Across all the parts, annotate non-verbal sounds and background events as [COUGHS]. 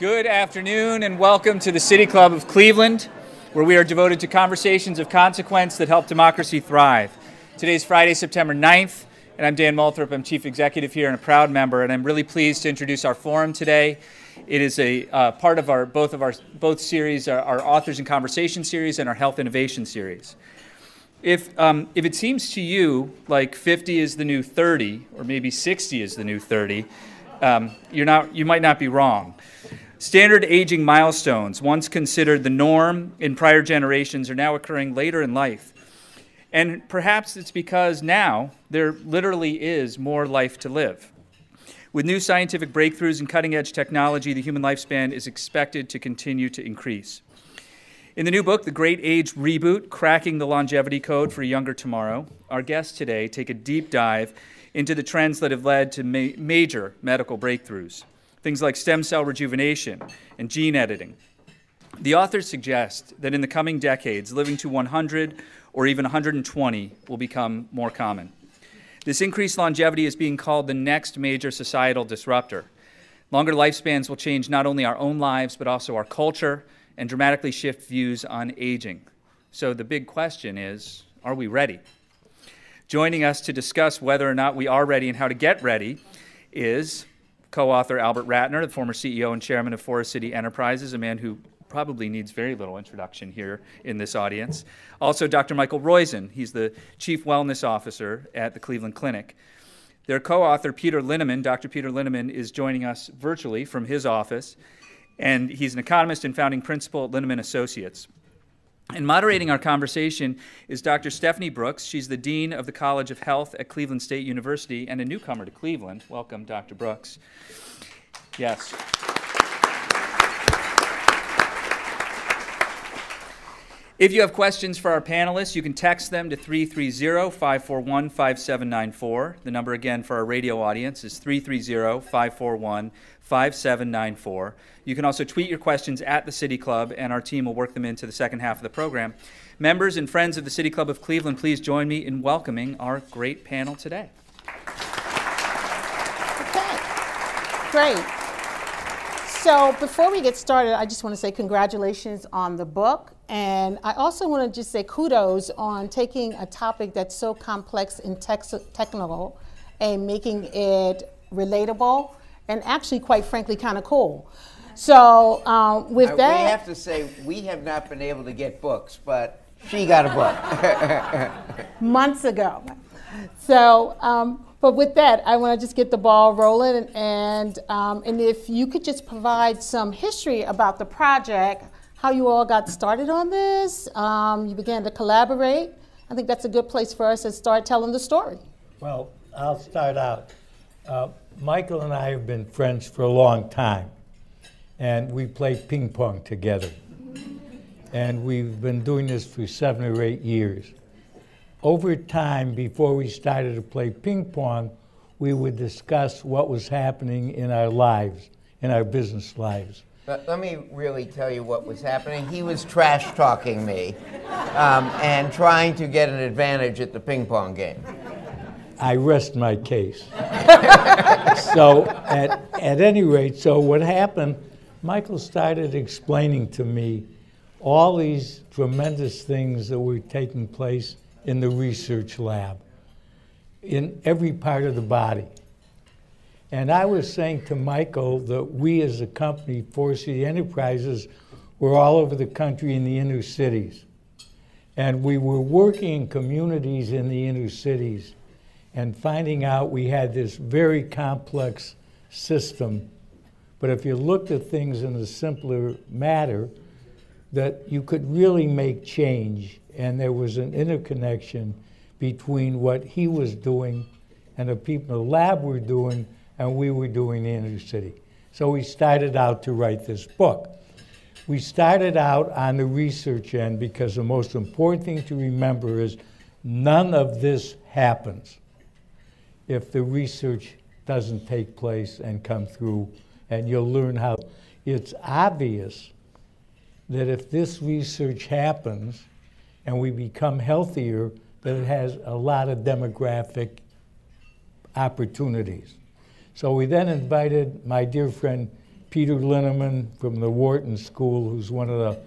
Good afternoon and welcome to the City Club of Cleveland, where we are devoted to conversations of consequence that help democracy thrive. Today is Friday, September 9th, and I'm Dan Moulthrop. I'm Chief Executive here and a proud member, and I'm really pleased to introduce our forum today. It is a uh, part of our both of our both series, our, our Authors and Conversation series and our Health Innovation series. If, um, if it seems to you like 50 is the new 30, or maybe 60 is the new 30, um, you're not, you might not be wrong. Standard aging milestones, once considered the norm in prior generations, are now occurring later in life. And perhaps it's because now there literally is more life to live. With new scientific breakthroughs and cutting edge technology, the human lifespan is expected to continue to increase. In the new book, The Great Age Reboot Cracking the Longevity Code for a Younger Tomorrow, our guests today take a deep dive into the trends that have led to ma- major medical breakthroughs things like stem cell rejuvenation and gene editing. The authors suggest that in the coming decades, living to 100 or even 120 will become more common. This increased longevity is being called the next major societal disruptor. Longer lifespans will change not only our own lives, but also our culture and dramatically shift views on aging. So the big question is are we ready? Joining us to discuss whether or not we are ready and how to get ready is co-author Albert Ratner, the former CEO and chairman of Forest City Enterprises, a man who probably needs very little introduction here in this audience. Also, Dr. Michael Roizen, he's the chief wellness officer at the Cleveland Clinic. Their co-author Peter Linneman, Dr. Peter Linneman, is joining us virtually from his office, and he's an economist and founding principal at Linneman Associates. And moderating our conversation is Dr. Stephanie Brooks. She's the Dean of the College of Health at Cleveland State University and a newcomer to Cleveland. Welcome, Dr. Brooks. Yes. If you have questions for our panelists, you can text them to 330 541 5794. The number again for our radio audience is 330 541 5794. You can also tweet your questions at the City Club, and our team will work them into the second half of the program. Members and friends of the City Club of Cleveland, please join me in welcoming our great panel today. Okay, great. So before we get started, I just want to say congratulations on the book. And I also want to just say kudos on taking a topic that's so complex and technical and making it relatable and actually, quite frankly, kind of cool. So um, with uh, that, we have to say we have not been able to get books, but she got a book [LAUGHS] months ago. So um, but with that, I want to just get the ball rolling, and um, and if you could just provide some history about the project, how you all got started on this, um, you began to collaborate. I think that's a good place for us to start telling the story. Well, I'll start out. Uh, Michael and I have been friends for a long time, and we play ping pong together. And we've been doing this for seven or eight years over time, before we started to play ping pong, we would discuss what was happening in our lives, in our business lives. But let me really tell you what was happening. He was trash talking me um, and trying to get an advantage at the ping pong game. I rest my case. so, at, at any rate, so what happened, Michael started explaining to me all these tremendous things that were taking place in the research lab in every part of the body. And I was saying to Michael that we as a company, Forest City Enterprises, were all over the country in the inner cities. And we were working in communities in the inner cities and finding out we had this very complex system. But if you looked at things in a simpler matter, that you could really make change and there was an interconnection between what he was doing and the people in the lab were doing, and we were doing in inner city. So we started out to write this book. We started out on the research end because the most important thing to remember is none of this happens if the research doesn't take place and come through, and you'll learn how. It's obvious that if this research happens and we become healthier, that it has a lot of demographic opportunities. So we then invited my dear friend Peter Linneman from the Wharton School, who's one of the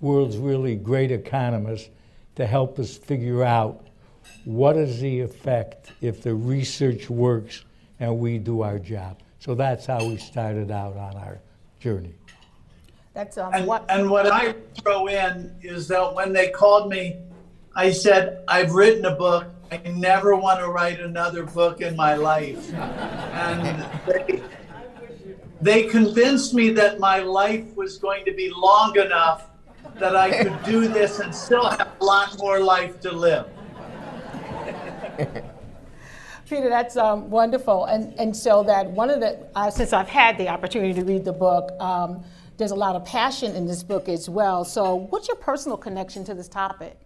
world's really great economists, to help us figure out what is the effect if the research works and we do our job. So that's how we started out on our journey. That's um, And, what. and what I throw in is that when they called me, I said, I've written a book. I never want to write another book in my life. And they, they convinced me that my life was going to be long enough that I could do this and still have a lot more life to live. [LAUGHS] Peter, that's um, wonderful. And, and so that one of the, uh, since I've had the opportunity to read the book, um, there's a lot of passion in this book as well. So what's your personal connection to this topic?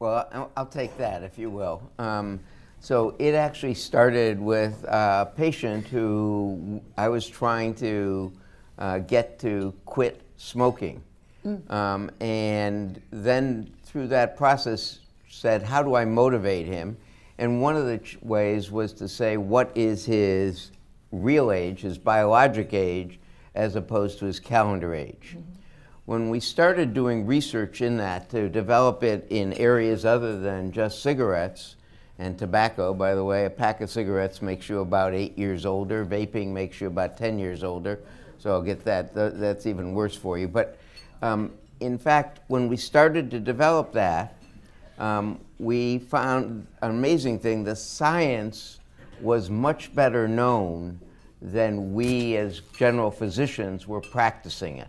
Well, I'll, I'll take that, if you will. Um, so it actually started with a patient who I was trying to uh, get to quit smoking. Um, and then through that process, said, how do I motivate him? And one of the ch- ways was to say, what is his real age, his biologic age, as opposed to his calendar age? When we started doing research in that to develop it in areas other than just cigarettes and tobacco, by the way, a pack of cigarettes makes you about eight years older, vaping makes you about 10 years older. So I'll get that. That's even worse for you. But um, in fact, when we started to develop that, um, we found an amazing thing. The science was much better known than we as general physicians were practicing it.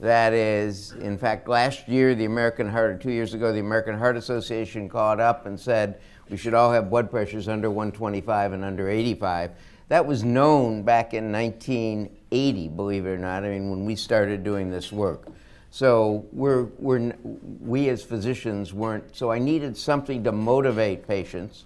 That is, in fact, last year, the American Heart, or two years ago, the American Heart Association called up and said we should all have blood pressures under 125 and under 85. That was known back in 1980, believe it or not, I mean, when we started doing this work. So we're, we're, we as physicians weren't, so I needed something to motivate patients.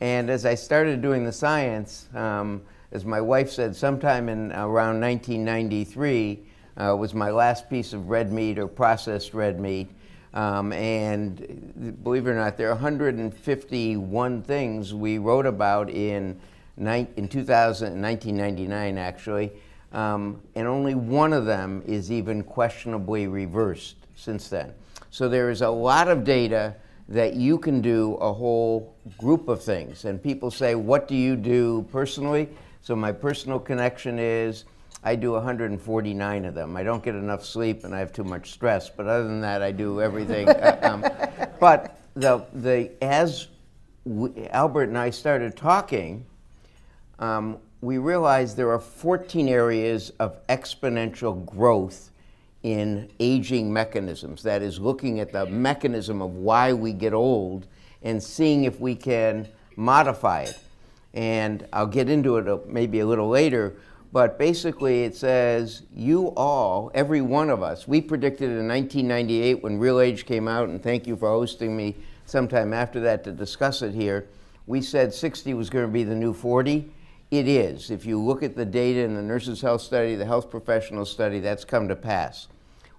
And as I started doing the science, um, as my wife said, sometime in around 1993 uh, was my last piece of red meat or processed red meat. Um, and believe it or not, there are 151 things we wrote about in, in 2000, 1999 actually, um, and only one of them is even questionably reversed since then. So there is a lot of data that you can do a whole group of things. And people say, What do you do personally? So my personal connection is I do 149 of them. I don't get enough sleep and I have too much stress, but other than that, I do everything. [LAUGHS] Uh, um, but the, the, as we, Albert and I started talking, um, we realize there are 14 areas of exponential growth in aging mechanisms. That is, looking at the mechanism of why we get old and seeing if we can modify it. And I'll get into it uh, maybe a little later, but basically it says you all, every one of us, we predicted in 1998 when RealAge came out, and thank you for hosting me sometime after that to discuss it here. We said 60 was going to be the new 40. It is. If you look at the data in the Nurses' Health Study, the Health Professional Study, that's come to pass.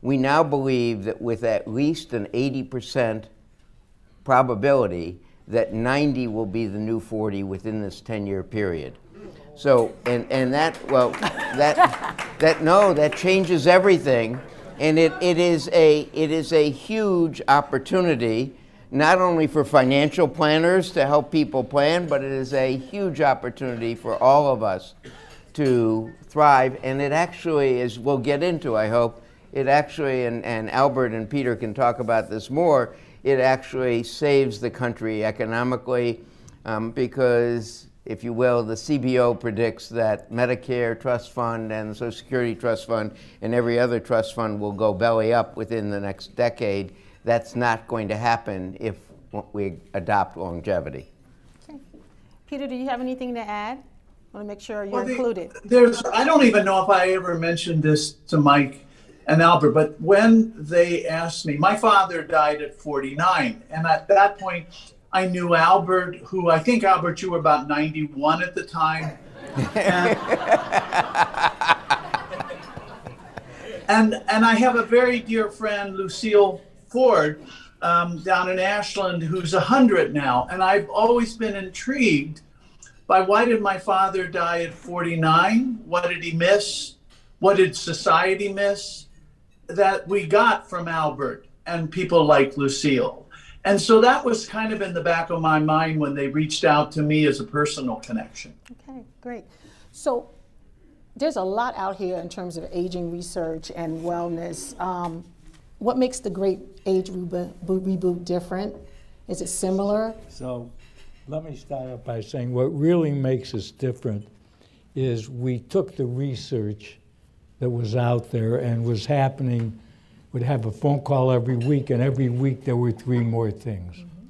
We now believe that with at least an 80% probability that 90 will be the new 40 within this 10-year period. So, and, and that, well, that, that, no, that changes everything. And it, it, is a, it is a huge opportunity, not only for financial planners to help people plan, but it is a huge opportunity for all of us to thrive. And it actually, is, we'll get into, I hope, it actually, and, and Albert and Peter can talk about this more, it actually saves the country economically um, because, if you will, the CBO predicts that Medicare Trust Fund and the Social Security Trust Fund and every other trust fund will go belly up within the next decade. That's not going to happen if we adopt longevity. Peter, do you have anything to add? I want to make sure you're Well, the- included. There's, I don't even know if I ever mentioned this to Mike and Albert, but when they asked me, my father died at 49. And at that point, I knew Albert, who I think, Albert, you were about 91 at the time. And, [LAUGHS] and, and I have a very dear friend, Lucille Ford, um, down in Ashland, who's 100 now. And I've always been intrigued by why did my father die at 49? What did he miss? What did society miss? That we got from Albert and people like Lucille. And so that was kind of in the back of my mind when they reached out to me as a personal connection. Okay, great. So there's a lot out here in terms of aging research and wellness. Um, what makes the Great Age Reboot, reboot different? Is it similar? So let me start off by saying what really makes us different is we took the research that was out there and was happening, We'd have a phone call every week, and every week there were three more things. Mm-hmm.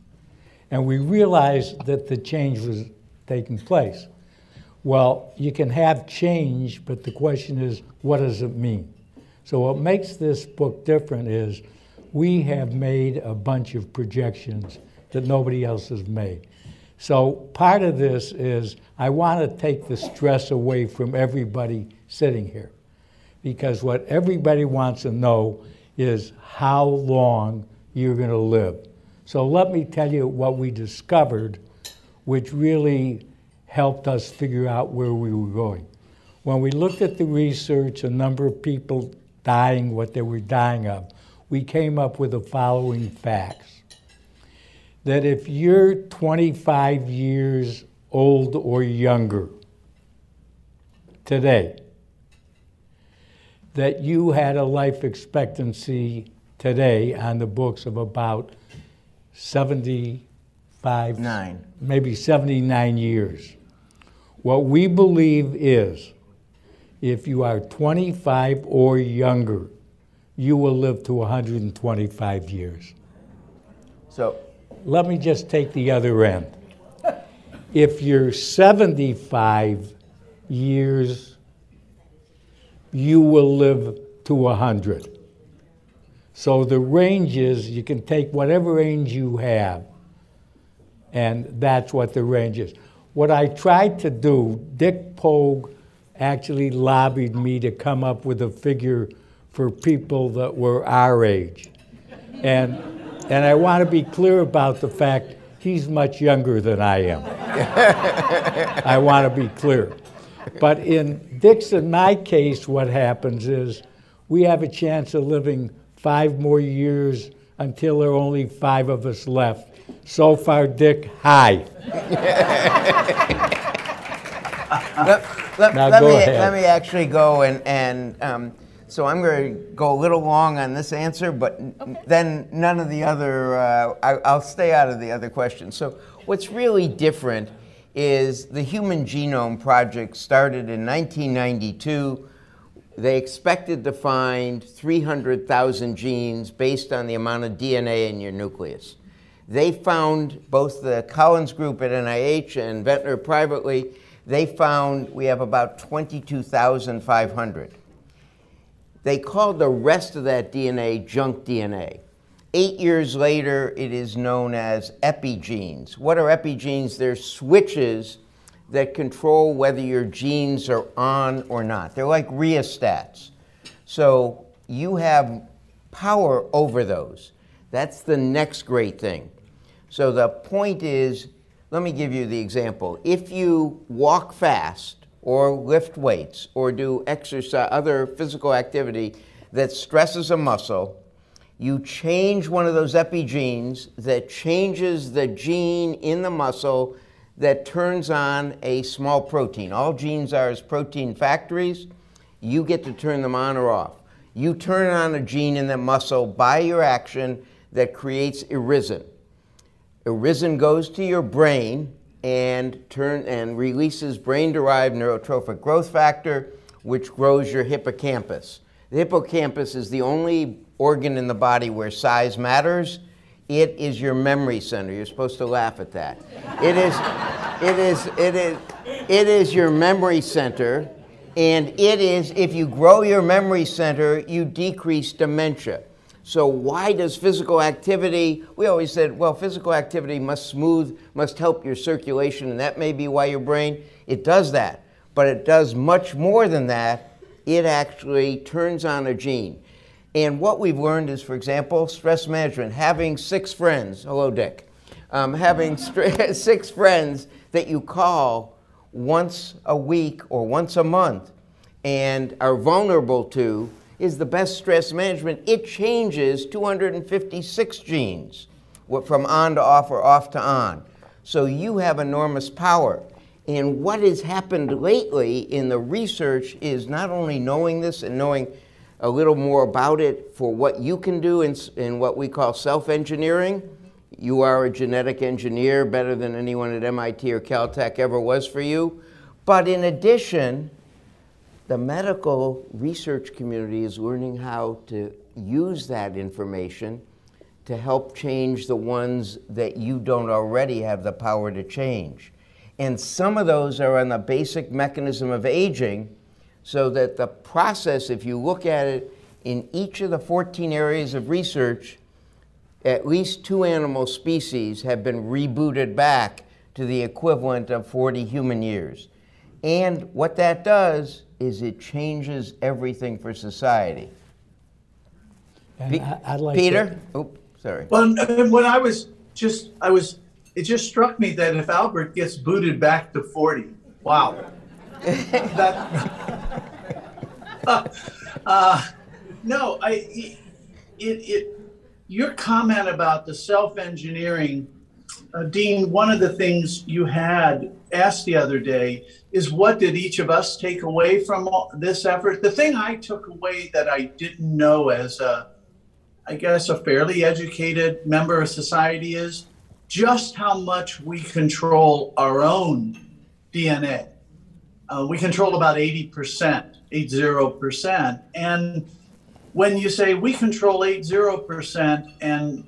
And we realized that the change was taking place. Well, you can have change, but the question is, what does it mean? So, what makes this book different is we have made a bunch of projections that nobody else has made. So, part of this is I want to take the stress away from everybody sitting here. Because what everybody wants to know is how long you're going to live. So, let me tell you what we discovered, which really helped us figure out where we were going. When we looked at the research, a number of people dying, what they were dying of, we came up with the following facts that if you're 25 years old or younger today, that you had a life expectancy today on the books of about 75, Nine. maybe 79 years. What we believe is if you are 25 or younger, you will live to 125 years. So, Let me just take the other end. If you're 75 years, you will live to 100. So the range is you can take whatever range you have, and that's what the range is. What I tried to do, Dick Pogue actually lobbied me to come up with a figure for people that were our age. And, and I want to be clear about the fact he's much younger than I am. [LAUGHS] I want to be clear. But in Dick's and my case, what happens is we have a chance of living five more years until there are only five of us left. So far, Dick, hi. Let, let, Now let go me, ahead. let me actually go and, and um, so I'm going to go a little long on this answer, but n- then none of the other, uh, I, I'll stay out of the other questions. So, what's really different is the Human Genome Project started in 1992. They expected to find 300,000 genes based on the amount of DNA in your nucleus. They found, both the Collins Group at NIH and Venter privately, they found we have about 22,500. They called the rest of that DNA junk DNA. Eight years later, it is known as epigenes. What are epigenes? They're switches that control whether your genes are on or not. They're like rheostats. So you have power over those. That's the next great thing. So the point is, let me give you the example. If you walk fast or lift weights or do exercise, other physical activity that stresses a muscle, you change one of those epigenes that changes the gene in the muscle that turns on a small protein. All genes are as protein factories. You get to turn them on or off. You turn on a gene in the muscle by your action that creates irisin. Irisin goes to your brain and turn and releases brain-derived neurotrophic growth factor, which grows your hippocampus. The hippocampus is the only organ in the body where size matters. It is your memory center. You're supposed to laugh at that. It is, it is, it is, it is your memory center, and it is, if you grow your memory center, you decrease dementia. So why does physical activity, we always said, well, physical activity must smooth, must help your circulation, and that may be why your brain, it does that. But it does much more than that. It actually turns on a gene. And what we've learned is, for example, stress management, having six friends, hello, Dick, um, having [LAUGHS] six friends that you call once a week or once a month and are vulnerable to is the best stress management. It changes 256 genes from on to off or off to on. So you have enormous power. And what has happened lately in the research is not only knowing this and knowing a little more about it for what you can do in, in what we call self engineering. You are a genetic engineer better than anyone at MIT or Caltech ever was for you. But in addition, the medical research community is learning how to use that information to help change the ones that you don't already have the power to change. And some of those are on the basic mechanism of aging, so that the process, if you look at it in each of the 14 areas of research, at least two animal species have been rebooted back to the equivalent of 40 human years. And what that does is it changes everything for society. And I- I'd like Peter? to- Oh, sorry. Well, and when I was just, I was, it just struck me that if Albert gets booted back to 40, wow. [LAUGHS] that, [LAUGHS] uh, no, I, it, it, your comment about the self-engineering, uh, Dean, one of the things you had asked the other day is what did each of us take away from this effort? The thing I took away that I didn't know as a, I guess, a fairly educated member of society is just how much we control our own DNA. Uh, we control about 80%, 80%. And when you say we control 80% and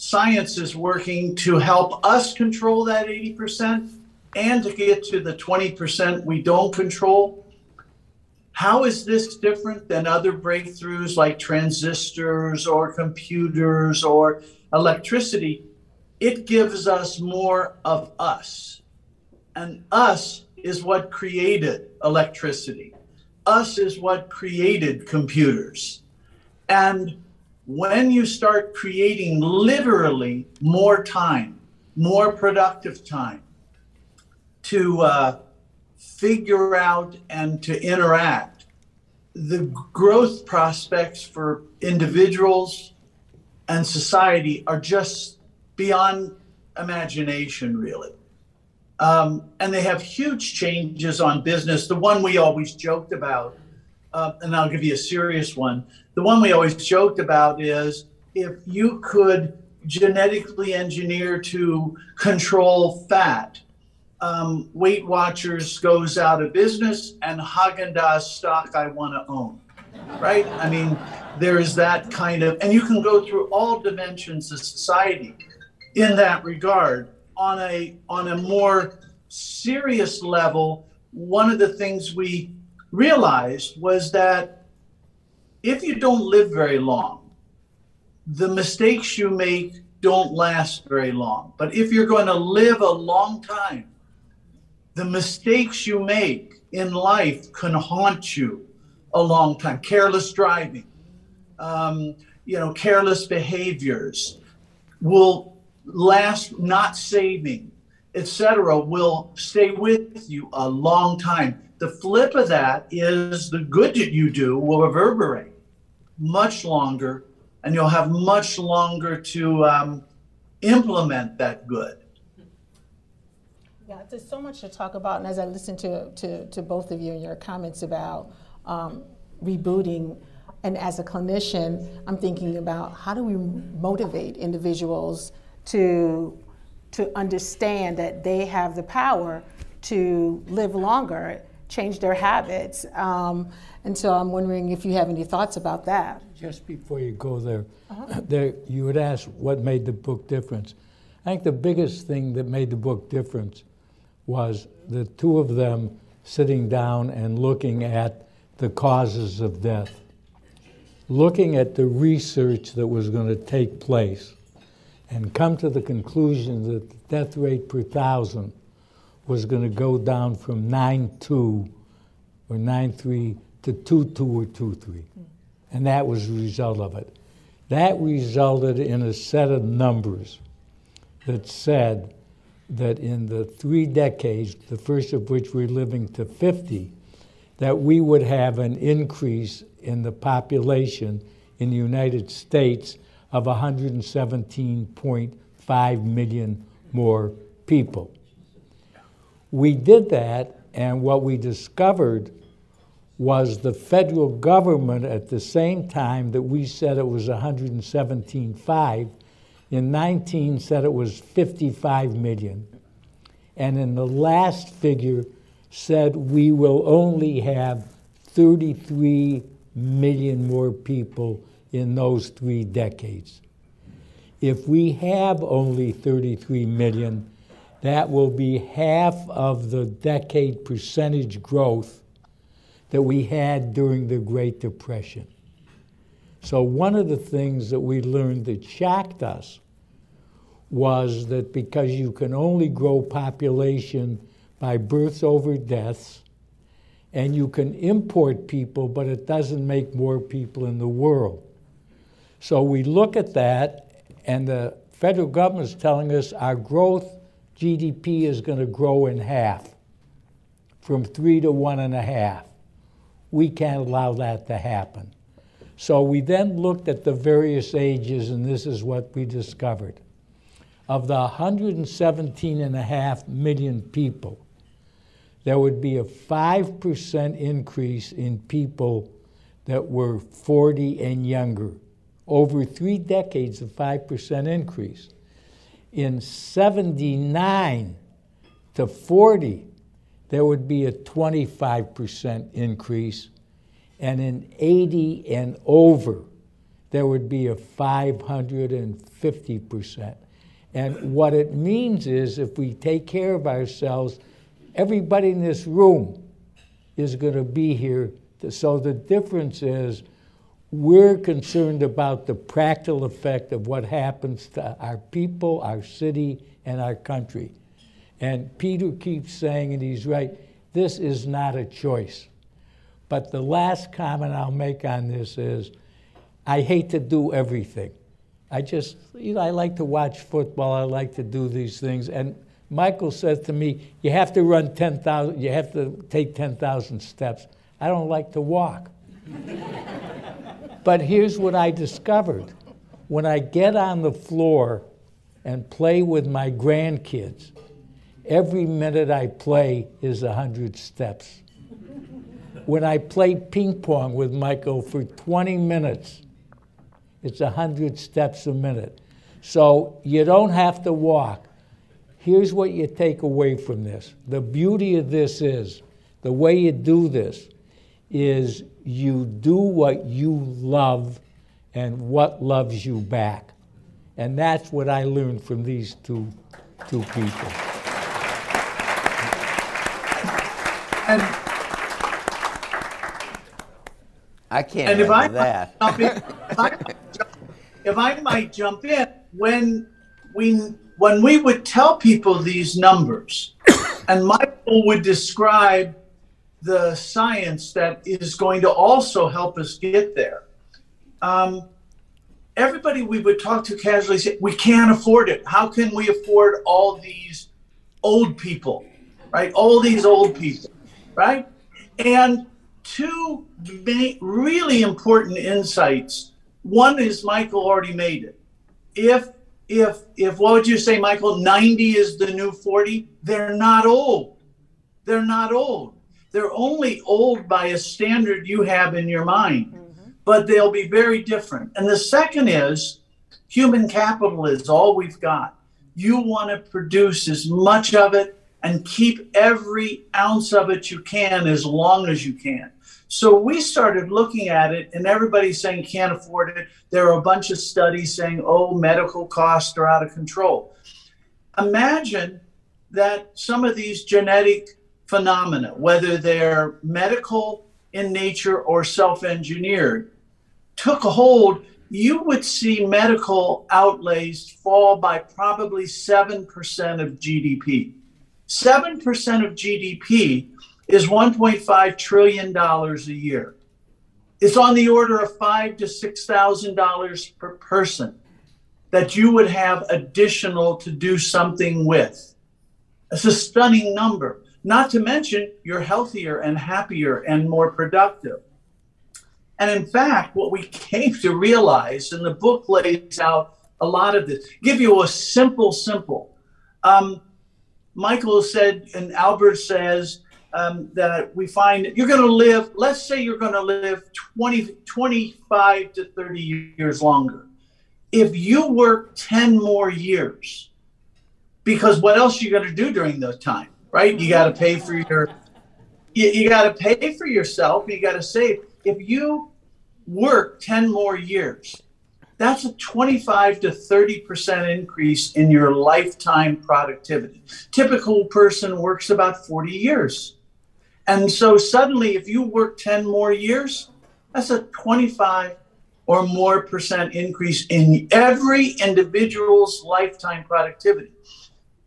science is working to help us control that 80% and to get to the 20% we don't control, how is this different than other breakthroughs like transistors or computers or electricity? It gives us more of us. And us is what created electricity. Us is what created computers. And when you start creating literally more time, more productive time to uh, figure out and to interact, the growth prospects for individuals and society are just beyond imagination, really. Um, and they have huge changes on business. The one we always joked about, uh, and I'll give you a serious one. The one we always joked about is if you could genetically engineer to control fat, um, Weight Watchers goes out of business, and Haagen Dazs stock I want to own. Right? I mean, there is that kind of, and you can go through all dimensions of society in that regard on a on a more serious level, one of the things we realized was that if you don't live very long, the mistakes you make don't last very long. But if you're going to live a long time, the mistakes you make in life can haunt you a long time. Careless driving, um, you know, careless behaviors will last not saving, etc., will stay with you a long time. The flip of that is the good that you do will reverberate much longer, and you'll have much longer to um, implement that good. Yeah, there's so much to talk about, and as I listen to, to, to both of you and your comments about um, rebooting, and as a clinician, I'm thinking about how do we motivate individuals to, to understand that they have the power to live longer change their habits. Um, and so I'm wondering if you have any thoughts about that. Just before you go there, uh-huh. [CLEARS THROAT] there you would ask what made the book difference. I think the biggest thing that made the book difference was the two of them sitting down and looking at the causes of death, looking at the research that was going to take place, and come to the conclusion that the death rate per thousand was going to go down from 9.2 or 9.3 to 2.2 or 2.3. And that was the result of it. That resulted in a set of numbers that said that in the three decades, the first of which we're living to 50, that we would have an increase in the population in the United States of 117.5 million more people. We did that, and what we discovered was the federal government at the same time that we said it was 117.5 in 19 said it was 55 million. And in the last figure said we will only have 33 million more people in those three decades. If we have only 33 million, that will be half of the decade percentage growth that we had during the Great Depression. So, one of the things that we learned that shocked us was that because you can only grow population by births over deaths, and you can import people, but it doesn't make more people in the world. So we look at that, and the federal government is telling us our growth, GDP, is going to grow in half from three to one and a half. We can't allow that to happen. So we then looked at the various ages, and this is what we discovered. Of the 117 and a half million people, there would be a 5% increase in people that were 40 and younger. Over three decades, a 5% increase. In 79 to 40, there would be a 25% increase and in 80 and over, there would be a 550%. And what it means is if we take care of ourselves, everybody in this room is going to be here. So the difference is we're concerned about the practical effect of what happens to our people, our city, and our country. And Peter keeps saying, and he's right, this is not a choice. But the last comment I'll make on this is I hate to do everything. I just, you know, I like to watch football, I like to do these things. And Michael says to me, You have to run 10,000, you have to take 10,000 steps. I don't like to walk. But here's what I discovered when I get on the floor and play with my grandkids, every minute I play is 100 steps when I played ping pong with Michael for 20 minutes, it's 100 steps a minute. So you don't have to walk. Here's what you take away from this. The beauty of this is the way you do this is you do what you love and what loves you back. And that's what I learned from these two, two people. And I can't and if I that. In, [LAUGHS] if, I, if I might jump in, when we when we would tell people these numbers, and Michael would describe the science that is going to also help us get there. Um, everybody we would talk to casually say, "We can't afford it. How can we afford all these old people, right? All these old people, right?" And two really important insights. One is Michael already made it. If if if what would you say, Michael? 90 is the new 40. They're not old. They're not old. They're only old by a standard you have in your mind, mm-hmm. but they'll be very different. And the second is human capital is all we've got. You want to produce as much of it and keep every ounce of it you can as long as you can. So we started looking at it, and everybody's saying can't afford it. There are a bunch of studies saying, oh, medical costs are out of control. Imagine that some of these genetic phenomena, whether they're medical in nature or self engineered, took a hold, you would see medical outlays fall by probably 7% of GDP. 7% of GDP is $1.5 trillion a year. It's on the order of five to six thousand dollars per person that you would have additional to do something with. It's a stunning number. Not to mention, you're healthier and happier and more productive. And in fact, what we came to realize, and the book lays out a lot of this, give you a simple, simple. Um, Michael said, and Albert says, um, that we find you're going to live, let's say you're going to live 20, 25 to 30 years longer. If you work 10 more years, because what else are you going to do during those time? Right? You got to pay for your, you, you got to pay for yourself. You got to save. If you work 10 more years, that's a 25 to 30% increase in your lifetime productivity. Typical person works about 40 years. And so suddenly, if you work 10 more years, that's a 25 or more percent increase in every individual's lifetime productivity.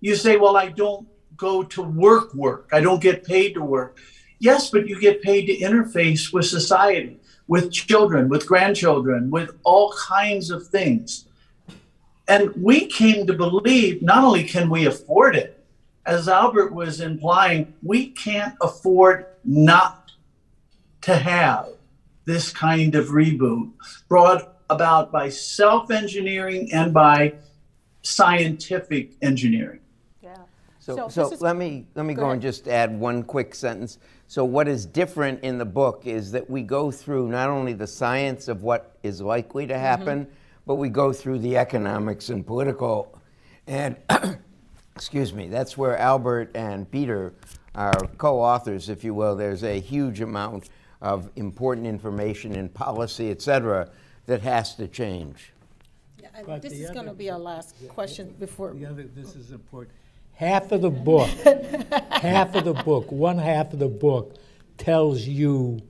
You say, well, I don't go to work work. I don't get paid to work. Yes, but you get paid to interface with society, with children, with grandchildren, with all kinds of things. And we came to believe not only can we afford it, as Albert was implying, we can't afford not to have this kind of reboot brought about by self engineering and by scientific engineering. So, so, so let me let me go, go and just add one quick sentence. So what is different in the book is that we go through not only the science of what is likely to happen, mm-hmm. but we go through the economics and political and [COUGHS] excuse me, that's where Albert and Peter are co-authors, if you will. There's a huge amount of important information in policy, et cetera, that has to change. Yeah, this is going to be our last question before. The other, this is important half of the book, [LAUGHS] half of the book, one half of the book tells you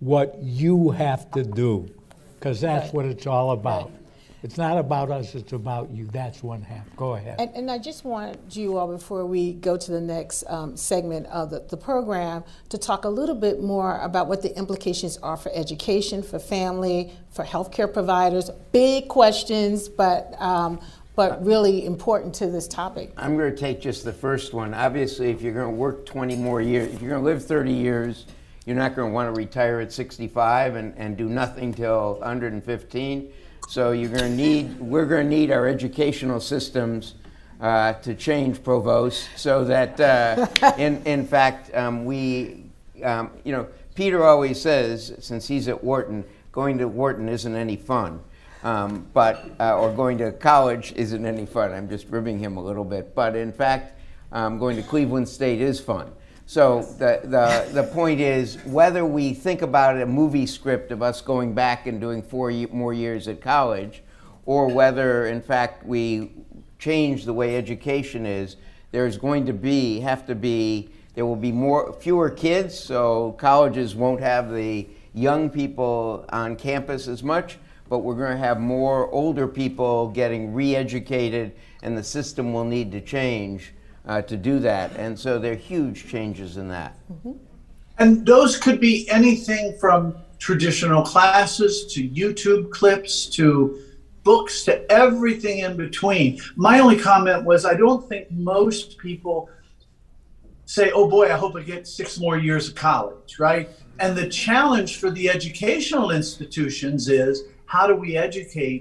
what you have to do, because that's right. what it's all about. Right. It's not about us, it's about you. That's one half. Go ahead. And, and I just want you all, before we go to the next um, segment of the, the program, to talk a little bit more about what the implications are for education, for family, for healthcare providers. Big questions, but um, but really important to this topic. I'm going to take just the first one. Obviously, if you're going to work 20 more years, if you're going to live 30 years, you're not going to want to retire at 65 and, and do nothing till 115. So you're going to need, we're going to need our educational systems uh, to change, Provost, so that uh, [LAUGHS] in, in fact um, we, um, you know, Peter always says, since he's at Wharton, going to Wharton isn't any fun. Um, but uh, or going to college isn't any fun. I'm just ribbing him a little bit. But in fact, um, going to Cleveland State is fun. So the, the, the point is whether we think about a movie script of us going back and doing four more years at college, or whether in fact we change the way education is, there's going to be have to be there will be more fewer kids, so colleges won't have the young people on campus as much but we're going to have more older people getting re-educated and the system will need to change uh, to do that. And so there are huge changes in that. Mm-hmm. And those could be anything from traditional classes to YouTube clips to books to everything in between. My only comment was I don't think most people say, oh boy, I hope I get six more years of college, right? And the challenge for the educational institutions is how do we educate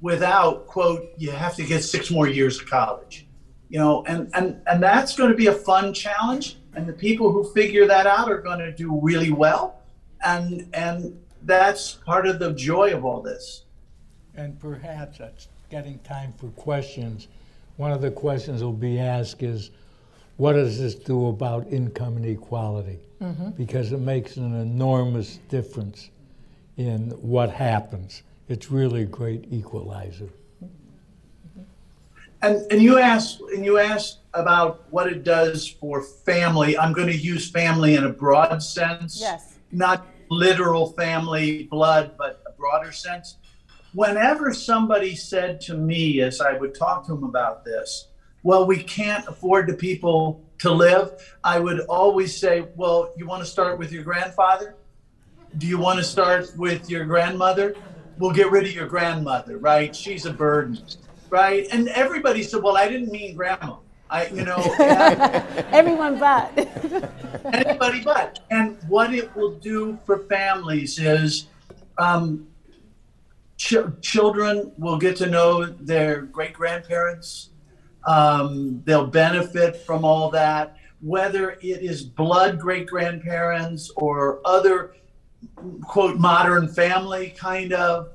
without quote you have to get six more years of college you know and and and that's going to be a fun challenge and the people who figure that out are going to do really well and and that's part of the joy of all this and perhaps that's getting time for questions one of the questions will be asked is what does this do about income inequality? Mm-hmm. Because it makes an enormous difference in what happens. It's really a great equalizer. And, and you asked and you asked about what it does for family. I'm going to use family in a broad sense. Yes. Not literal family blood, but a broader sense. Whenever somebody said to me, as I would talk to them about this, well, we can't afford the people to live, I would always say, well, you want to start with your grandfather? Do you want to start with your grandmother? We'll get rid of your grandmother, right? She's a burden right? And everybody said, "Well, I didn't mean grandma." I, you know, [LAUGHS] everyone but [LAUGHS] anybody but. And what it will do for families is, um, ch- children will get to know their great grandparents. Um, they'll benefit from all that, whether it is blood great grandparents or other quote modern family kind of.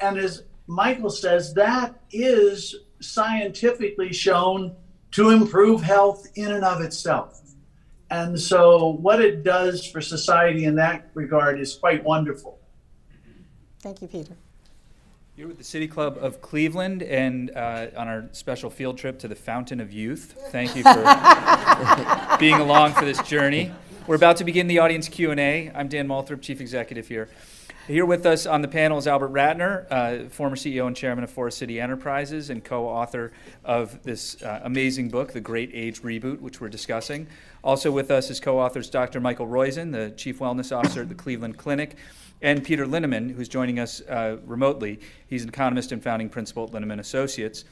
And as Michael says that is scientifically shown to improve health in and of itself. And so, what it does for society in that regard is quite wonderful. Thank you, Peter. You're with the City Club of Cleveland and uh, on our special field trip to the Fountain of Youth. Thank you for [LAUGHS] being along for this journey. We're about to begin the audience Q&A. I'm Dan Moulthrop, Chief Executive here. Here with us on the panel is Albert Ratner, uh, former CEO and chairman of Forest City Enterprises and co author of this uh, amazing book, The Great Age Reboot, which we're discussing. Also with us is co authors Dr. Michael Roizen, the Chief Wellness Officer at the Cleveland Clinic, and Peter Linneman, who's joining us uh, remotely. He's an economist and founding principal at Linneman Associates.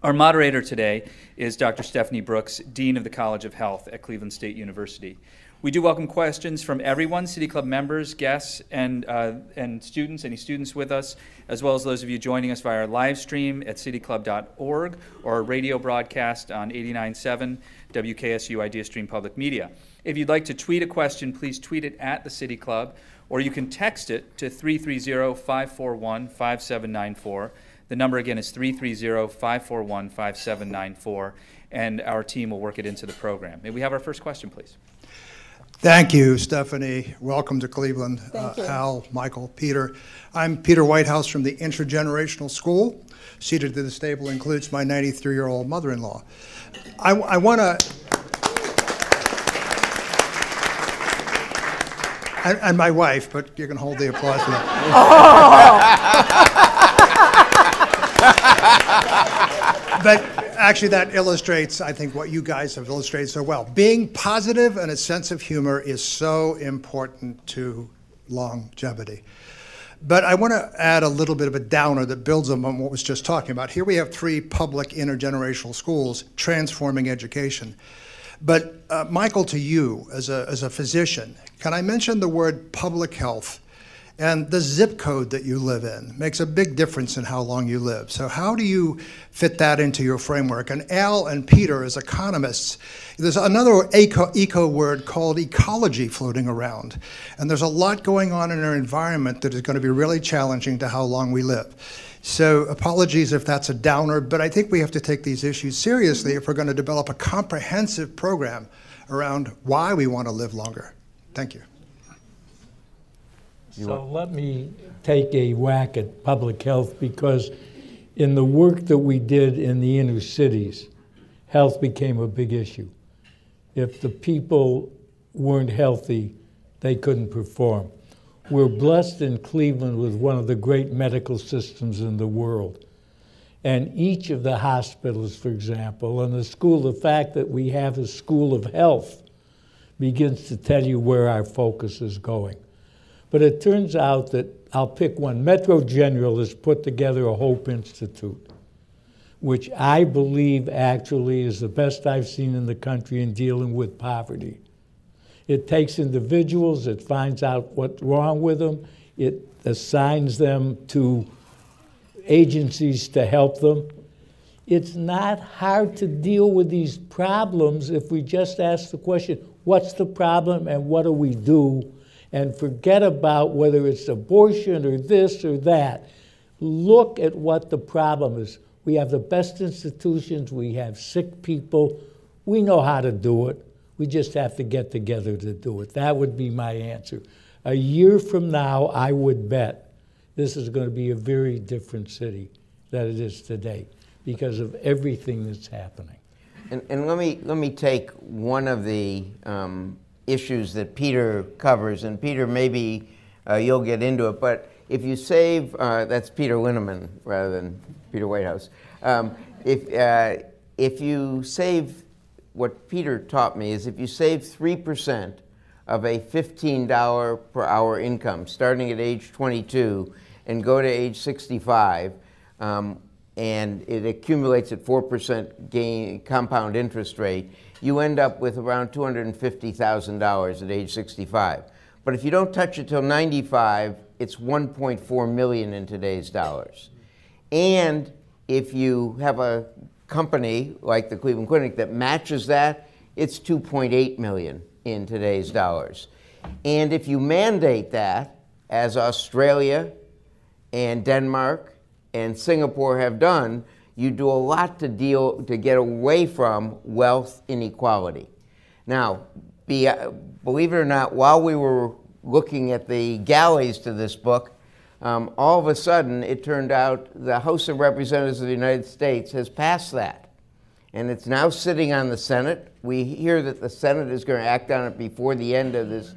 Our moderator today is Dr. Stephanie Brooks, Dean of the College of Health at Cleveland State University. We do welcome questions from everyone, City Club members, guests, and, uh, and students, any students with us, as well as those of you joining us via our live stream at cityclub.org or our radio broadcast on 89.7 WKSU Idea Stream Public Media. If you'd like to tweet a question, please tweet it at the City Club, or you can text it to 330 541 5794. The number again is 330 541 5794, and our team will work it into the program. May we have our first question, please? Thank you, Stephanie. Welcome to Cleveland. Thank uh, you. Al, Michael, Peter. I'm Peter Whitehouse from the Intergenerational School. Seated at this table includes my 93 year old mother in law. I, I want to. And, and, my wife, but you can hold the applause for that. [LAUGHS] but actually, that illustrates, I think, what you guys have illustrated so well. Being positive and a sense of humor is so important to longevity. But I want to add a little bit of a downer that builds on what was just talking about. Here we have three public intergenerational schools transforming education. But uh, Michael, to you as a, as a physician, can I mention the word public health? And the zip code that you live in makes a big difference in how long you live. So, how do you fit that into your framework? And Al and Peter, as economists, there's another eco, eco word called ecology floating around. And there's a lot going on in our environment that is going to be really challenging to how long we live. So, apologies if that's a downer, but I think we have to take these issues seriously if we're going to develop a comprehensive program around why we want to live longer. Thank you. So let me take a whack at public health because in the work that we did in the inner cities, health became a big issue. If the people weren't healthy, they couldn't perform. We're blessed in Cleveland with one of the great medical systems in the world. And each of the hospitals, for example, and the school, the fact that we have a school of health begins to tell you where our focus is going. But it turns out that I'll pick one. Metro General has put together a Hope Institute, which I believe actually is the best I've seen in the country in dealing with poverty. It takes individuals, it finds out what's wrong with them, it assigns them to agencies to help them. It's not hard to deal with these problems if we just ask the question what's the problem and what do we do? And forget about whether it's abortion or this or that. Look at what the problem is. We have the best institutions, we have sick people. We know how to do it. We just have to get together to do it. That would be my answer. A year from now, I would bet this is going to be a very different city than it is today because of everything that's happening. And, and let me let me take one of the um, issues that Peter covers, and Peter, maybe uh, you'll get into it, but if you save, uh, that's Peter Linneman rather than Peter Whitehouse. Um, if uh, if you save, what Peter taught me is if you save three percent of a $15 per hour income starting at age 22 and go to age 65, um, and it accumulates at 4% gain compound interest rate, you end up with around $250,000 at age 65. But if you don't touch it till 95, it's 1.4 million in today's dollars. And if you have a company like the Cleveland Clinic that matches that, it's 2.8 million in today's dollars. And if you mandate that, as Australia and Denmark and Singapore have done, you do a lot to deal to get away from wealth inequality. Now, be, uh, believe it or not, while we were looking at the galleys to this book, um, all of a sudden it turned out the House of Representatives of the United States has passed that. And it's now sitting on the Senate. We hear that the Senate is going to act on it before the end of this,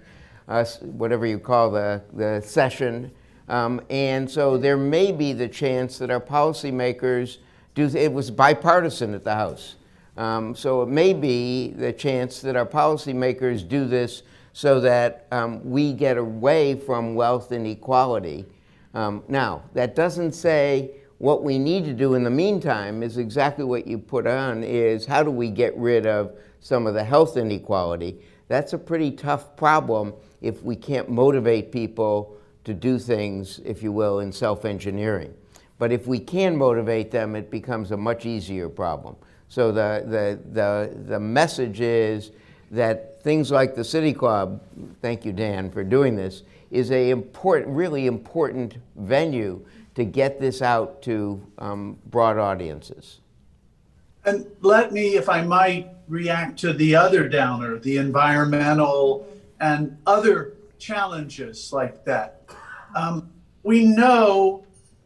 uh, whatever you call the, the session. Um, and so there may be the chance that our policymakers do, it was bipartisan at the House. Um, so it may be the chance that our policymakers do this so that um, we get away from wealth inequality. Um, now, that doesn't say what we need to do in the meantime is exactly what you put on is how do we get rid of some of the health inequality. That's a pretty tough problem if we can't motivate people to do things, if you will, in self-engineering. But if we can motivate them, it becomes a much easier problem. So the, the, the, the message is that things like the City Club, thank you, Dan, for doing this, is a important, really important venue to get this out to um, broad audiences. And let me, if I might, react to the other downer, the environmental and other challenges like that. Um, we know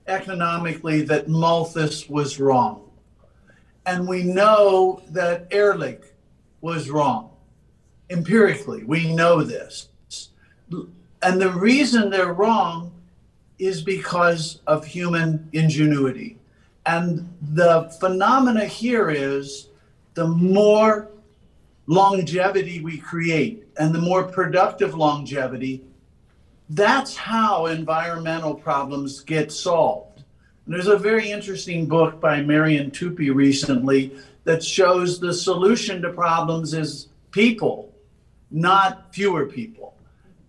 economically that Malthus was wrong. And we know that Ehrlich was wrong. Empirically, we know this. And the reason they're wrong is because of human ingenuity. And the phenomena here is the more longevity we create and the more productive longevity, that's how environmental problems get solved. And there's a very interesting book by Marian Tupy recently that shows the solution to problems is people, not fewer people.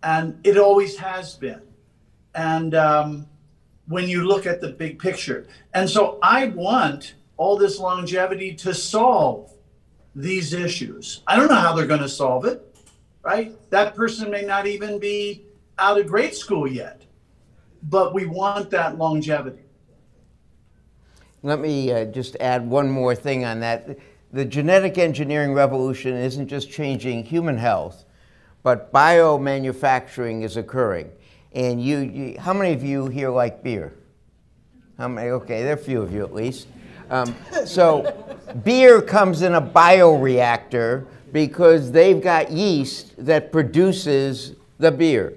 And it always has been. And um, when you look at the big picture. And so I want all this longevity to solve these issues. I don't know how they're going to solve it, right? That person may not even be out of grade school yet, but we want that longevity. Let me uh, just add one more thing on that. The genetic engineering revolution isn't just changing human health, but biomanufacturing is occurring. And you, you how many of you here like beer? How many? Okay, there are a few of you at least. Um, so, beer comes in a bioreactor because they've got yeast that produces the beer.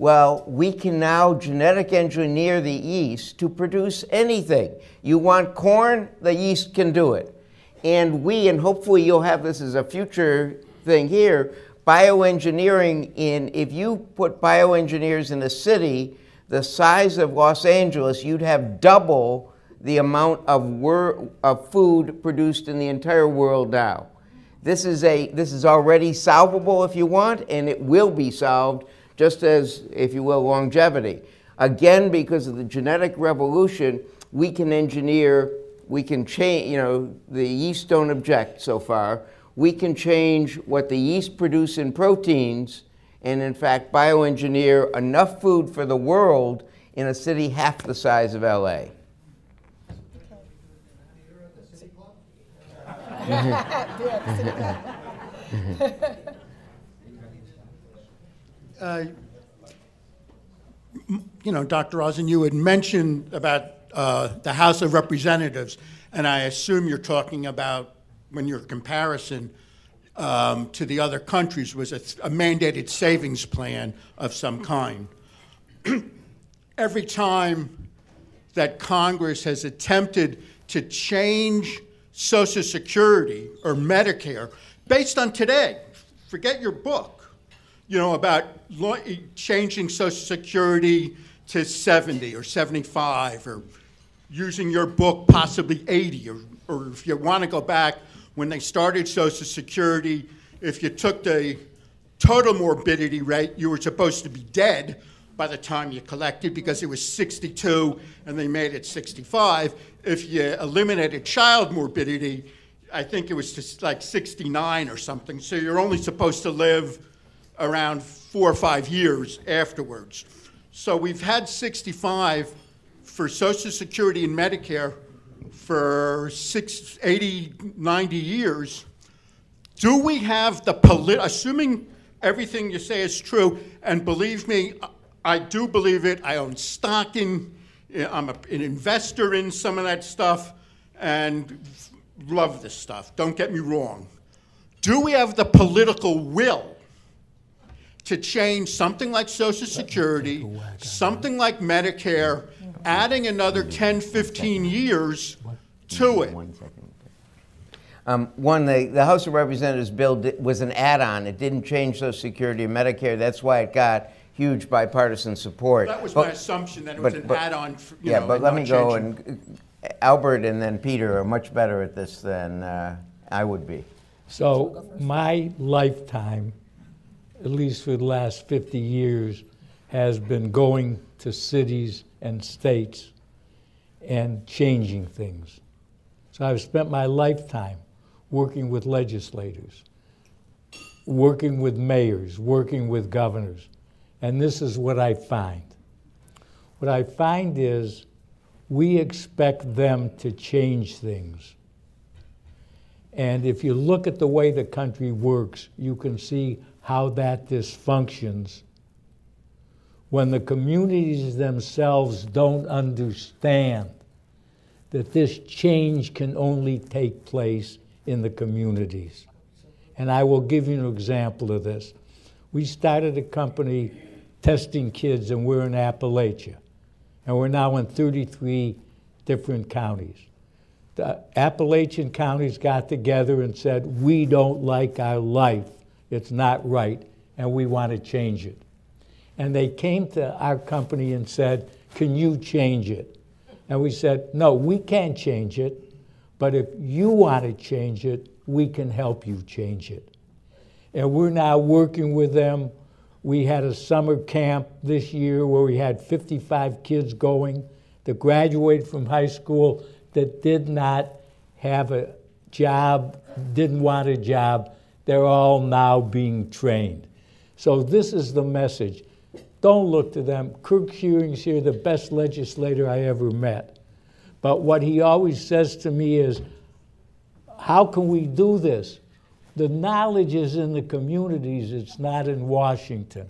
Well, we can now genetic engineer the yeast to produce anything. You want corn, the yeast can do it. And we, and hopefully you'll have this as a future thing here, bioengineering in, if you put bioengineers in a city the size of Los Angeles, you'd have double the amount of, of food produced in the entire world now. This is, a, this is already solvable if you want, and it will be solved just as, if you will, longevity. Again, because of the genetic revolution, we can engineer, we can change, you know, the yeast don't object so far. We can change what the yeast produce in proteins and, in fact, bioengineer enough food for the world in a city half the size of LA. [LAUGHS] [LAUGHS] [LAUGHS] Uh, you know, Dr. Rosen, you had mentioned about uh, the House of Representatives, and I assume you're talking about when your comparison um, to the other countries was a, a mandated savings plan of some kind. [CLEARS THROAT] Every time that Congress has attempted to change Social Security or Medicare based on today, forget your book, you know, about changing Social Security to 70 or 75 or using your book possibly 80 or, or if you want to go back when they started Social Security, if you took the total morbidity rate, you were supposed to be dead by the time you collected because it was 62 and they made it 65. If you eliminated child morbidity, I think it was just like 69 or something. So you're only supposed to live around four or five years afterwards. So we've had 65 for Social Security and Medicare for six, 80, 90 years. Do we have the polit, assuming everything you say is true, and believe me, I do believe it. I own stock in, eh, I'm a, an investor in some of that stuff and love this stuff. Don't get me wrong. Do we have the political will to change something like Social Security, something like Medicare, adding another 10, 15 years to it. Um, one, the, the House of Representatives bill was an add-on. It didn't change Social Security and Medicare. That's why it got huge bipartisan support. That was but, my assumption that it was an but, add-on. yeah, know, but let me go and Albert and then Peter are much better at this than uh, I would be. So my lifetime at least for the last 50 years, has been going to cities and states and changing things. So I've spent my lifetime working with legislators, working with mayors, working with governors. And this is what I find. What I find is we expect them to change things. And if you look at the way the country works, you can see how that dysfunctions when the communities themselves don't understand that this change can only take place in the communities. And I will give you an example of this. We started a company testing kids, and we're in Appalachia. And we're now in 33 different counties. The Appalachian counties got together and said, We don't like our life it's not right, and we want to change it. And they came to our company and said, Can you change it? And we said, No, we can't change it, but if you want to change it, we can help you change it. And we're now working with them. We had a summer camp this year where we had 55 kids going that graduated from high school that did not have a job, didn't want a job, they're all now being trained. So this is the message. Don't look to them. Kirk Schuring's here, the best legislator I ever met. But what he always says to me is, how can we do this? The knowledge is in the communities, it's not in Washington.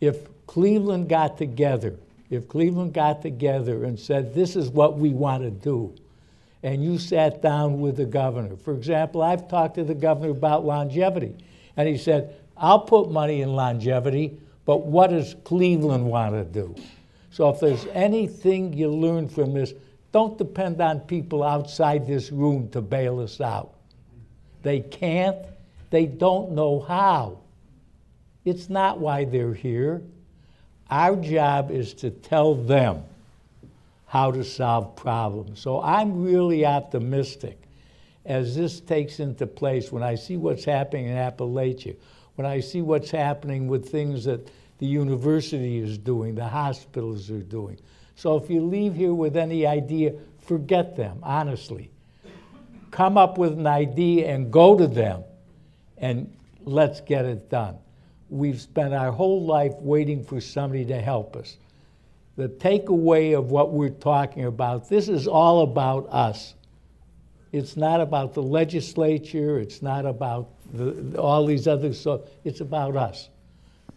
If Cleveland got together, if Cleveland got together and said, this is what we want to do, and you sat down with the governor. For example, I've talked to the governor about longevity, and he said, I'll put money in longevity, but what does Cleveland want to do? So if there's anything you learn from this, don't depend on people outside this room to bail us out. They can't, they don't know how. It's not why they're here. Our job is to tell them how to solve problems. So I'm really optimistic as this takes into place when I see what's happening in Appalachia, when I see what's happening with things that the university is doing, the hospitals are doing. So if you leave here with any idea, forget them, honestly. Come up with an idea and go to them and let's get it done. We've spent our whole life waiting for somebody to help us the takeaway of what we're talking about, this is all about us. It's not about the legislature. It's not about the, all these other so it's about us.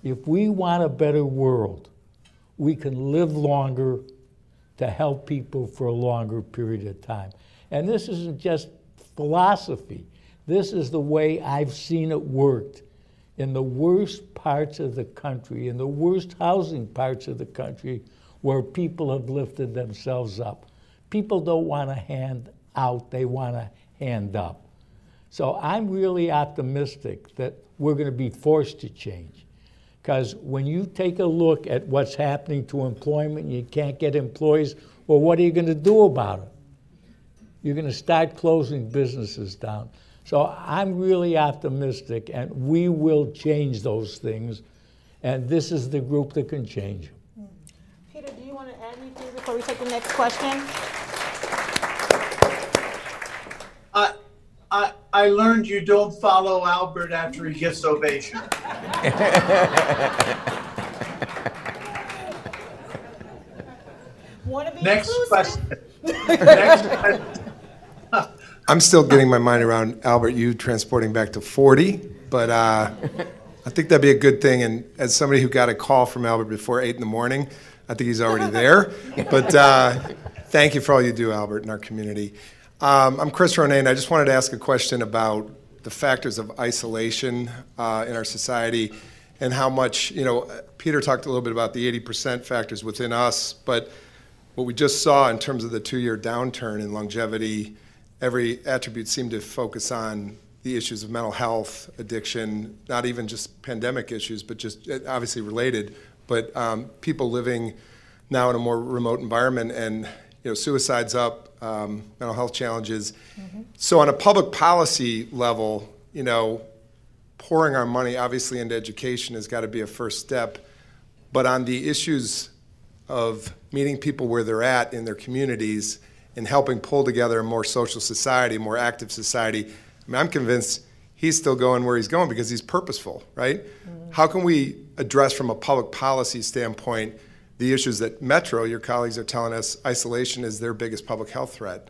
If we want a better world, we can live longer to help people for a longer period of time. And this isn't just philosophy. This is the way I've seen it worked in the worst parts of the country, in the worst housing parts of the country, where people have lifted themselves up. People don't want to hand out, they want to hand up. So I'm really optimistic that we're going to be forced to change. Because when you take a look at what's happening to employment, you can't get employees, well, what are you going to do about it? You're going to start closing businesses down. So I'm really optimistic, and we will change those things. And this is the group that can change them. Peter, do you want to add anything before we take the next question? I, I, I learned you don't follow Albert after he gets ovation. [LAUGHS] Want to be Next inclusive? question. [LAUGHS] Next question. I'm still getting my mind around Albert, you transporting back to 40, but uh, I think that'd be a good thing. And as somebody who got a call from Albert before 8 in the morning, I think he's already there. But uh, thank you for all you do, Albert, in our community. Um, I'm Chris Ronayne. I just wanted to ask a question about the factors of isolation uh, in our society and how much, you know, Peter talked a little bit about the 80% factors within us, but what we just saw in terms of the two year downturn in longevity every attribute seemed to focus on the issues of mental health, addiction, not even just pandemic issues, but just uh, obviously related, but um, people living now in a more remote environment and you know suicides up, um, mental health challenges. Mm-hmm. So on a public policy level, you know, pouring our money obviously into education has got to be a first step, but on the issues of meeting people where they're at in their communities and helping pull together a more social society, a more active society. I mean, I'm convinced he's still going where he's going because he's purposeful, right? Mm-hmm. How can we address from a public policy standpoint the issues that Metro, your colleagues are telling us, isolation is their biggest public health threat?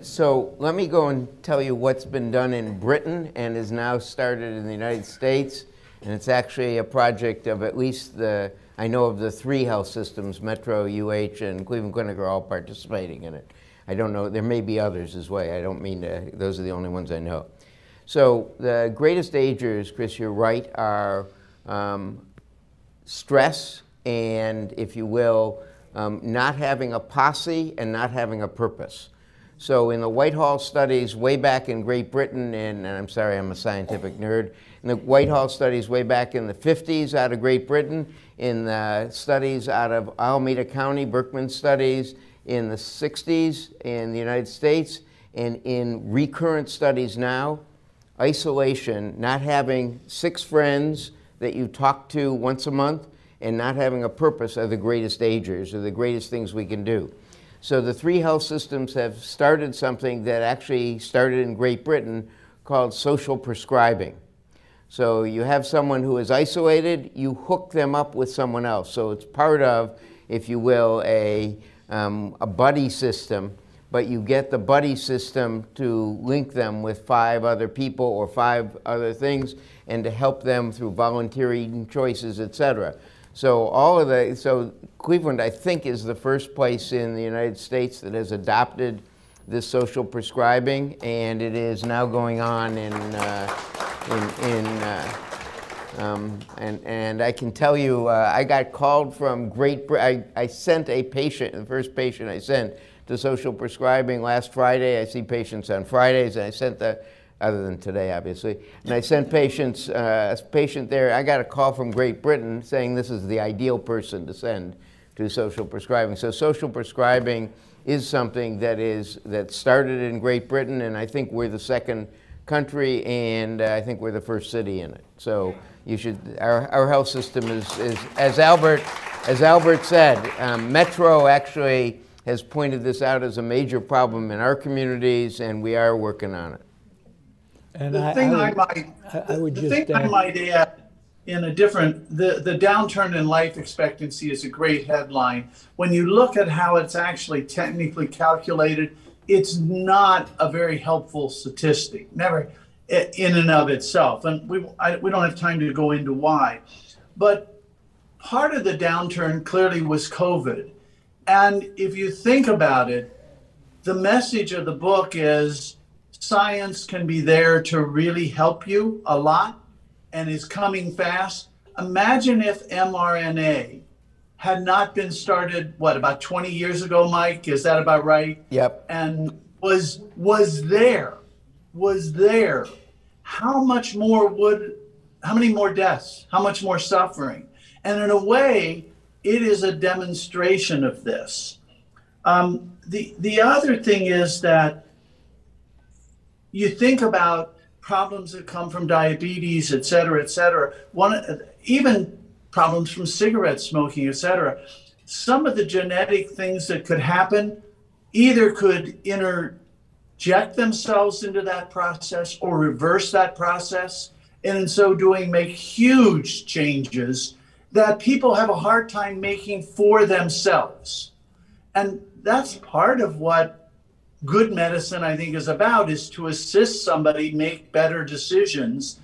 So let me go and tell you what's been done in Britain and is now started in the United States. And it's actually a project of at least the I know of the three health systems, Metro, UH, and Cleveland Clinic are all participating in it. I don't know, there may be others as well. I don't mean to, those are the only ones I know. So the greatest agers, Chris, you're right, are um, stress and, if you will, um, not having a posse and not having a purpose. So in the Whitehall studies way back in Great Britain, and, and I'm sorry, I'm a scientific nerd, in the Whitehall studies way back in the 50s out of Great Britain, in the studies out of Alameda County, Berkman studies in the 60s in the United States, and in recurrent studies now, isolation, not having six friends that you talk to once a month, and not having a purpose are the greatest agers, are the greatest things we can do. So the three health systems have started something that actually started in Great Britain called social prescribing. So you have someone who is isolated, you hook them up with someone else. So it's part of, if you will, a, um, a buddy system, but you get the buddy system to link them with five other people or five other things and to help them through volunteering choices, et cetera. So all of the, so Cleveland, I think, is the first place in the United States that has adopted this social prescribing, and it is now going on in, uh, in, in uh, um, and, and I can tell you, uh, I got called from Great Britain. I, I sent a patient, the first patient I sent to social prescribing last Friday. I see patients on Fridays, and I sent the, other than today, obviously, and I sent patients, uh, a patient there. I got a call from Great Britain saying this is the ideal person to send to social prescribing. So social prescribing is something that is that started in Great Britain, and I think we're the second country, and uh, I think we're the first city in it. So you should. Our, our health system is, is as Albert as Albert said. Um, Metro actually has pointed this out as a major problem in our communities, and we are working on it. And the I, thing I, would, I might, I, would the just thing I uh, might add in a different the, the downturn in life expectancy is a great headline when you look at how it's actually technically calculated it's not a very helpful statistic, never in and of itself. And we, I, we don't have time to go into why. But part of the downturn clearly was COVID. And if you think about it, the message of the book is science can be there to really help you a lot and is coming fast. Imagine if mRNA had not been started what about 20 years ago mike? Is that about right? Yep. And was was there was there how much more would how many more deaths how much more suffering? And in a way it is a demonstration of this. Um, the the other thing is that you think about problems that come from diabetes et cetera et cetera one even problems from cigarette smoking, et cetera, Some of the genetic things that could happen either could interject themselves into that process or reverse that process, and in so doing, make huge changes that people have a hard time making for themselves. And that's part of what good medicine, I think, is about is to assist somebody make better decisions,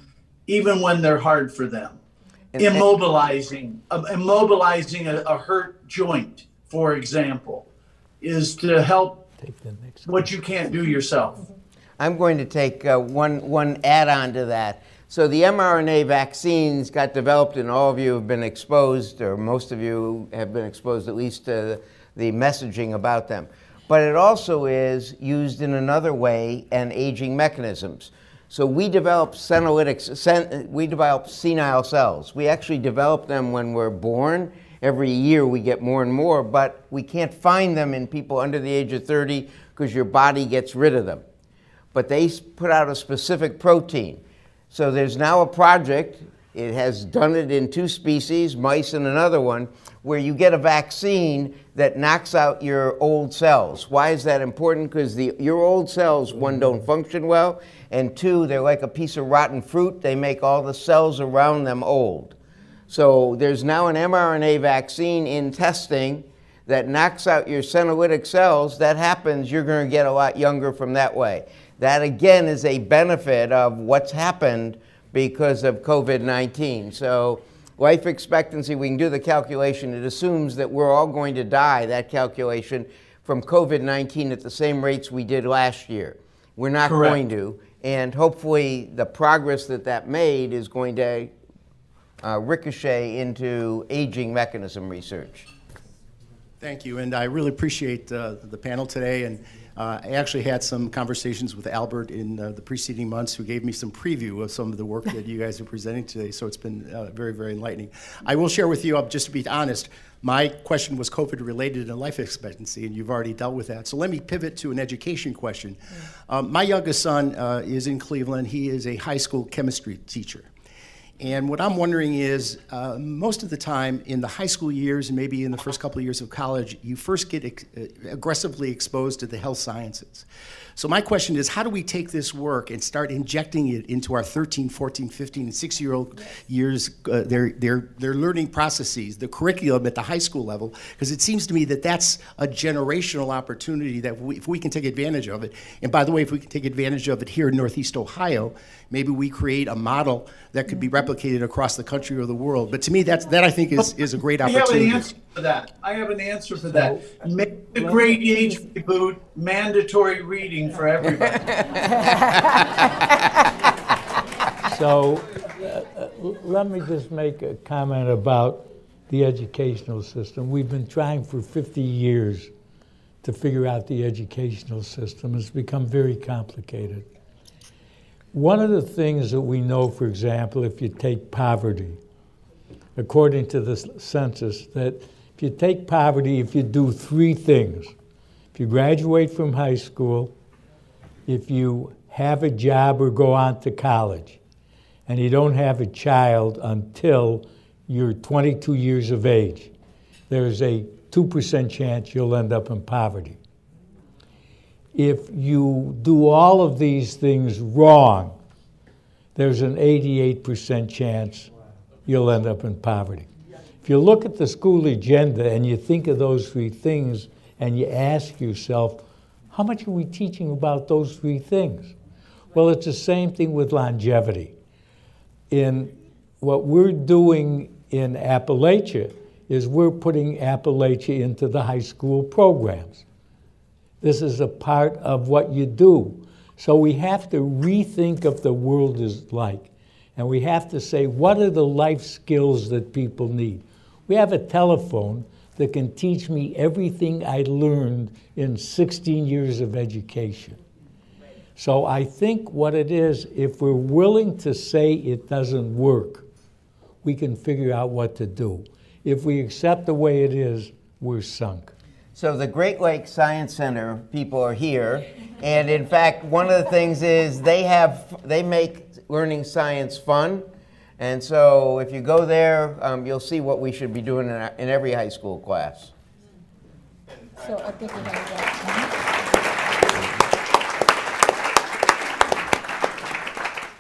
even when they're hard for them. And, immobilizing, uh, immobilizing a, a, hurt joint, for example, is to help what you can't do yourself. I'm going to take uh, one, one add on to that. So, the mRNA vaccines got developed, and all of you have been exposed, or most of you have been exposed at least to the messaging about them. But it also is used in another way and aging mechanisms. So we develop senolytics, sen, we develop senile cells. We actually develop them when we're born. Every year we get more and more, but we can't find them in people under the age of 30 because your body gets rid of them. But they put out a specific protein. So there's now a project, it has done it in two species, mice and another one, where you get a vaccine that knocks out your old cells. Why is that important? Because your old cells, one, don't function well, and two, they're like a piece of rotten fruit. They make all the cells around them old. So there's now an mRNA vaccine in testing that knocks out your senolytic cells. That happens, you're going to get a lot younger from that way. That again is a benefit of what's happened because of COVID 19. So, life expectancy, we can do the calculation. It assumes that we're all going to die, that calculation, from COVID 19 at the same rates we did last year. We're not Correct. going to. And hopefully, the progress that that made is going to uh, ricochet into aging mechanism research. Thank you, and I really appreciate uh, the panel today. And uh, I actually had some conversations with Albert in uh, the preceding months who gave me some preview of some of the work that you guys are presenting today, so it's been uh, very, very enlightening. I will share with you, uh, just to be honest, my question was COVID related and life expectancy, and you've already dealt with that. So let me pivot to an education question. Um, my youngest son uh, is in Cleveland. He is a high school chemistry teacher. And what I'm wondering is, uh, most of the time in the high school years and maybe in the first couple of years of college, you first get ex- uh, aggressively exposed to the health sciences. So my question is, how do we take this work and start injecting it into our 13, 14, 15, and 6 year old years, uh, their, their, their learning processes, the curriculum at the high school level? Because it seems to me that that's a generational opportunity that we, if we can take advantage of it, and by the way, if we can take advantage of it here in Northeast Ohio, maybe we create a model that could be replicated across the country or the world. But to me, that's, that I think is, is a great opportunity. I have an answer for that. I have an answer for that. Make the great age reboot mandatory reading for everybody. [LAUGHS] so uh, let me just make a comment about the educational system. We've been trying for 50 years to figure out the educational system. It's become very complicated. One of the things that we know, for example, if you take poverty, according to the census, that if you take poverty, if you do three things, you graduate from high school, if you have a job or go on to college, and you don't have a child until you're 22 years of age, there's a 2% chance you'll end up in poverty if you do all of these things wrong, there's an 88% chance you'll end up in poverty. If you look at the school agenda and you think of those three things and you ask yourself, How much are we teaching about those three things? Well, it's the same thing with longevity. In what we're doing in Appalachia is we're putting Appalachia into the high school programs. This is a part of what you do. So we have to rethink of the world is like. And we have to say, what are the life skills that people need? We have a telephone that can teach me everything I learned in 16 years of education. So I think what it is, if we're willing to say it doesn't work, we can figure out what to do. If we accept the way it is, we're sunk. So the Great Lakes Science Center people are here, and in fact, one of the things is they have they make learning science fun, and so if you go there, um, you'll see what we should be doing in, our, in every high school class. So I think we have that.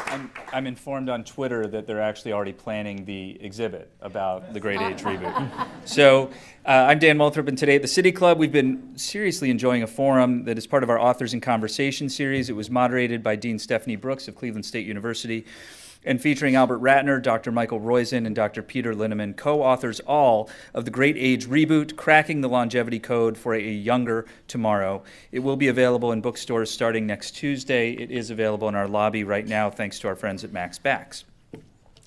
I'm, I'm informed on Twitter that they're actually already planning the exhibit about the Great Age reboot. [LAUGHS] So uh, I'm Dan Moulthrop, and today at the City Club, we've been seriously enjoying a forum that is part of our Authors in Conversation series. It was moderated by Dean Stephanie Brooks of Cleveland State University and featuring Albert Ratner, Dr. Michael Roizen, and Dr. Peter Linneman, co authors all of The Great Age Reboot Cracking the Longevity Code for a Younger Tomorrow. It will be available in bookstores starting next Tuesday. It is available in our lobby right now, thanks to our friends at Mac's Backs.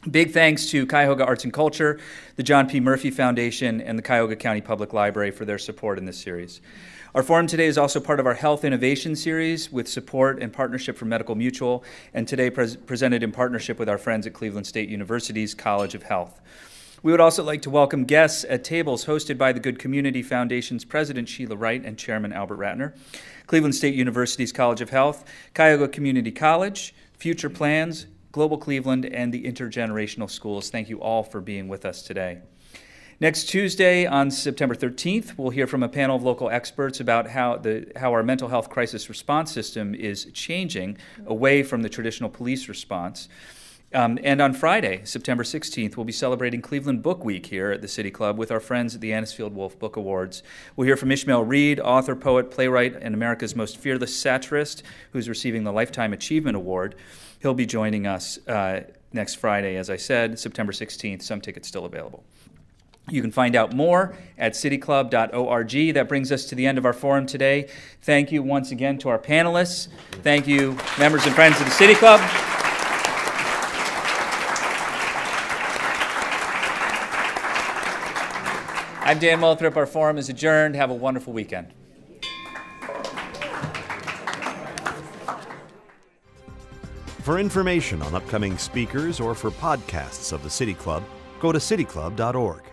Big thanks to Cuyahoga Arts and Culture, the John P. Murphy Foundation, and the Cuyahoga County Public Library for their support in this series. Our forum today is also part of our Health Innovation Series with support and partnership from Medical Mutual, and today pres- presented in partnership with our friends at Cleveland State University's College of Health. We would also like to welcome guests at tables hosted by the Good Community Foundation's President Sheila Wright and Chairman Albert Ratner, Cleveland State University's College of Health, Cuyahoga Community College, Future Plans, Global Cleveland, and the Intergenerational Schools. Thank you all for being with us today. Next Tuesday, on September 13th, we'll hear from a panel of local experts about how, the, how our mental health crisis response system is changing away from the traditional police response. Um, and on Friday, September 16th, we'll be celebrating Cleveland Book Week here at the City Club with our friends at the Anisfield Wolf Book Awards. We'll hear from Ishmael Reed, author, poet, playwright, and America's most fearless satirist, who's receiving the Lifetime Achievement Award. He'll be joining us uh, next Friday, as I said, September 16th. Some tickets still available. You can find out more at cityclub.org. That brings us to the end of our forum today. Thank you once again to our panelists. Thank you, members and friends of the City Club. I'm Dan Moulthrop. Our forum is adjourned. Have a wonderful weekend. For information on upcoming speakers or for podcasts of the City Club, go to cityclub.org.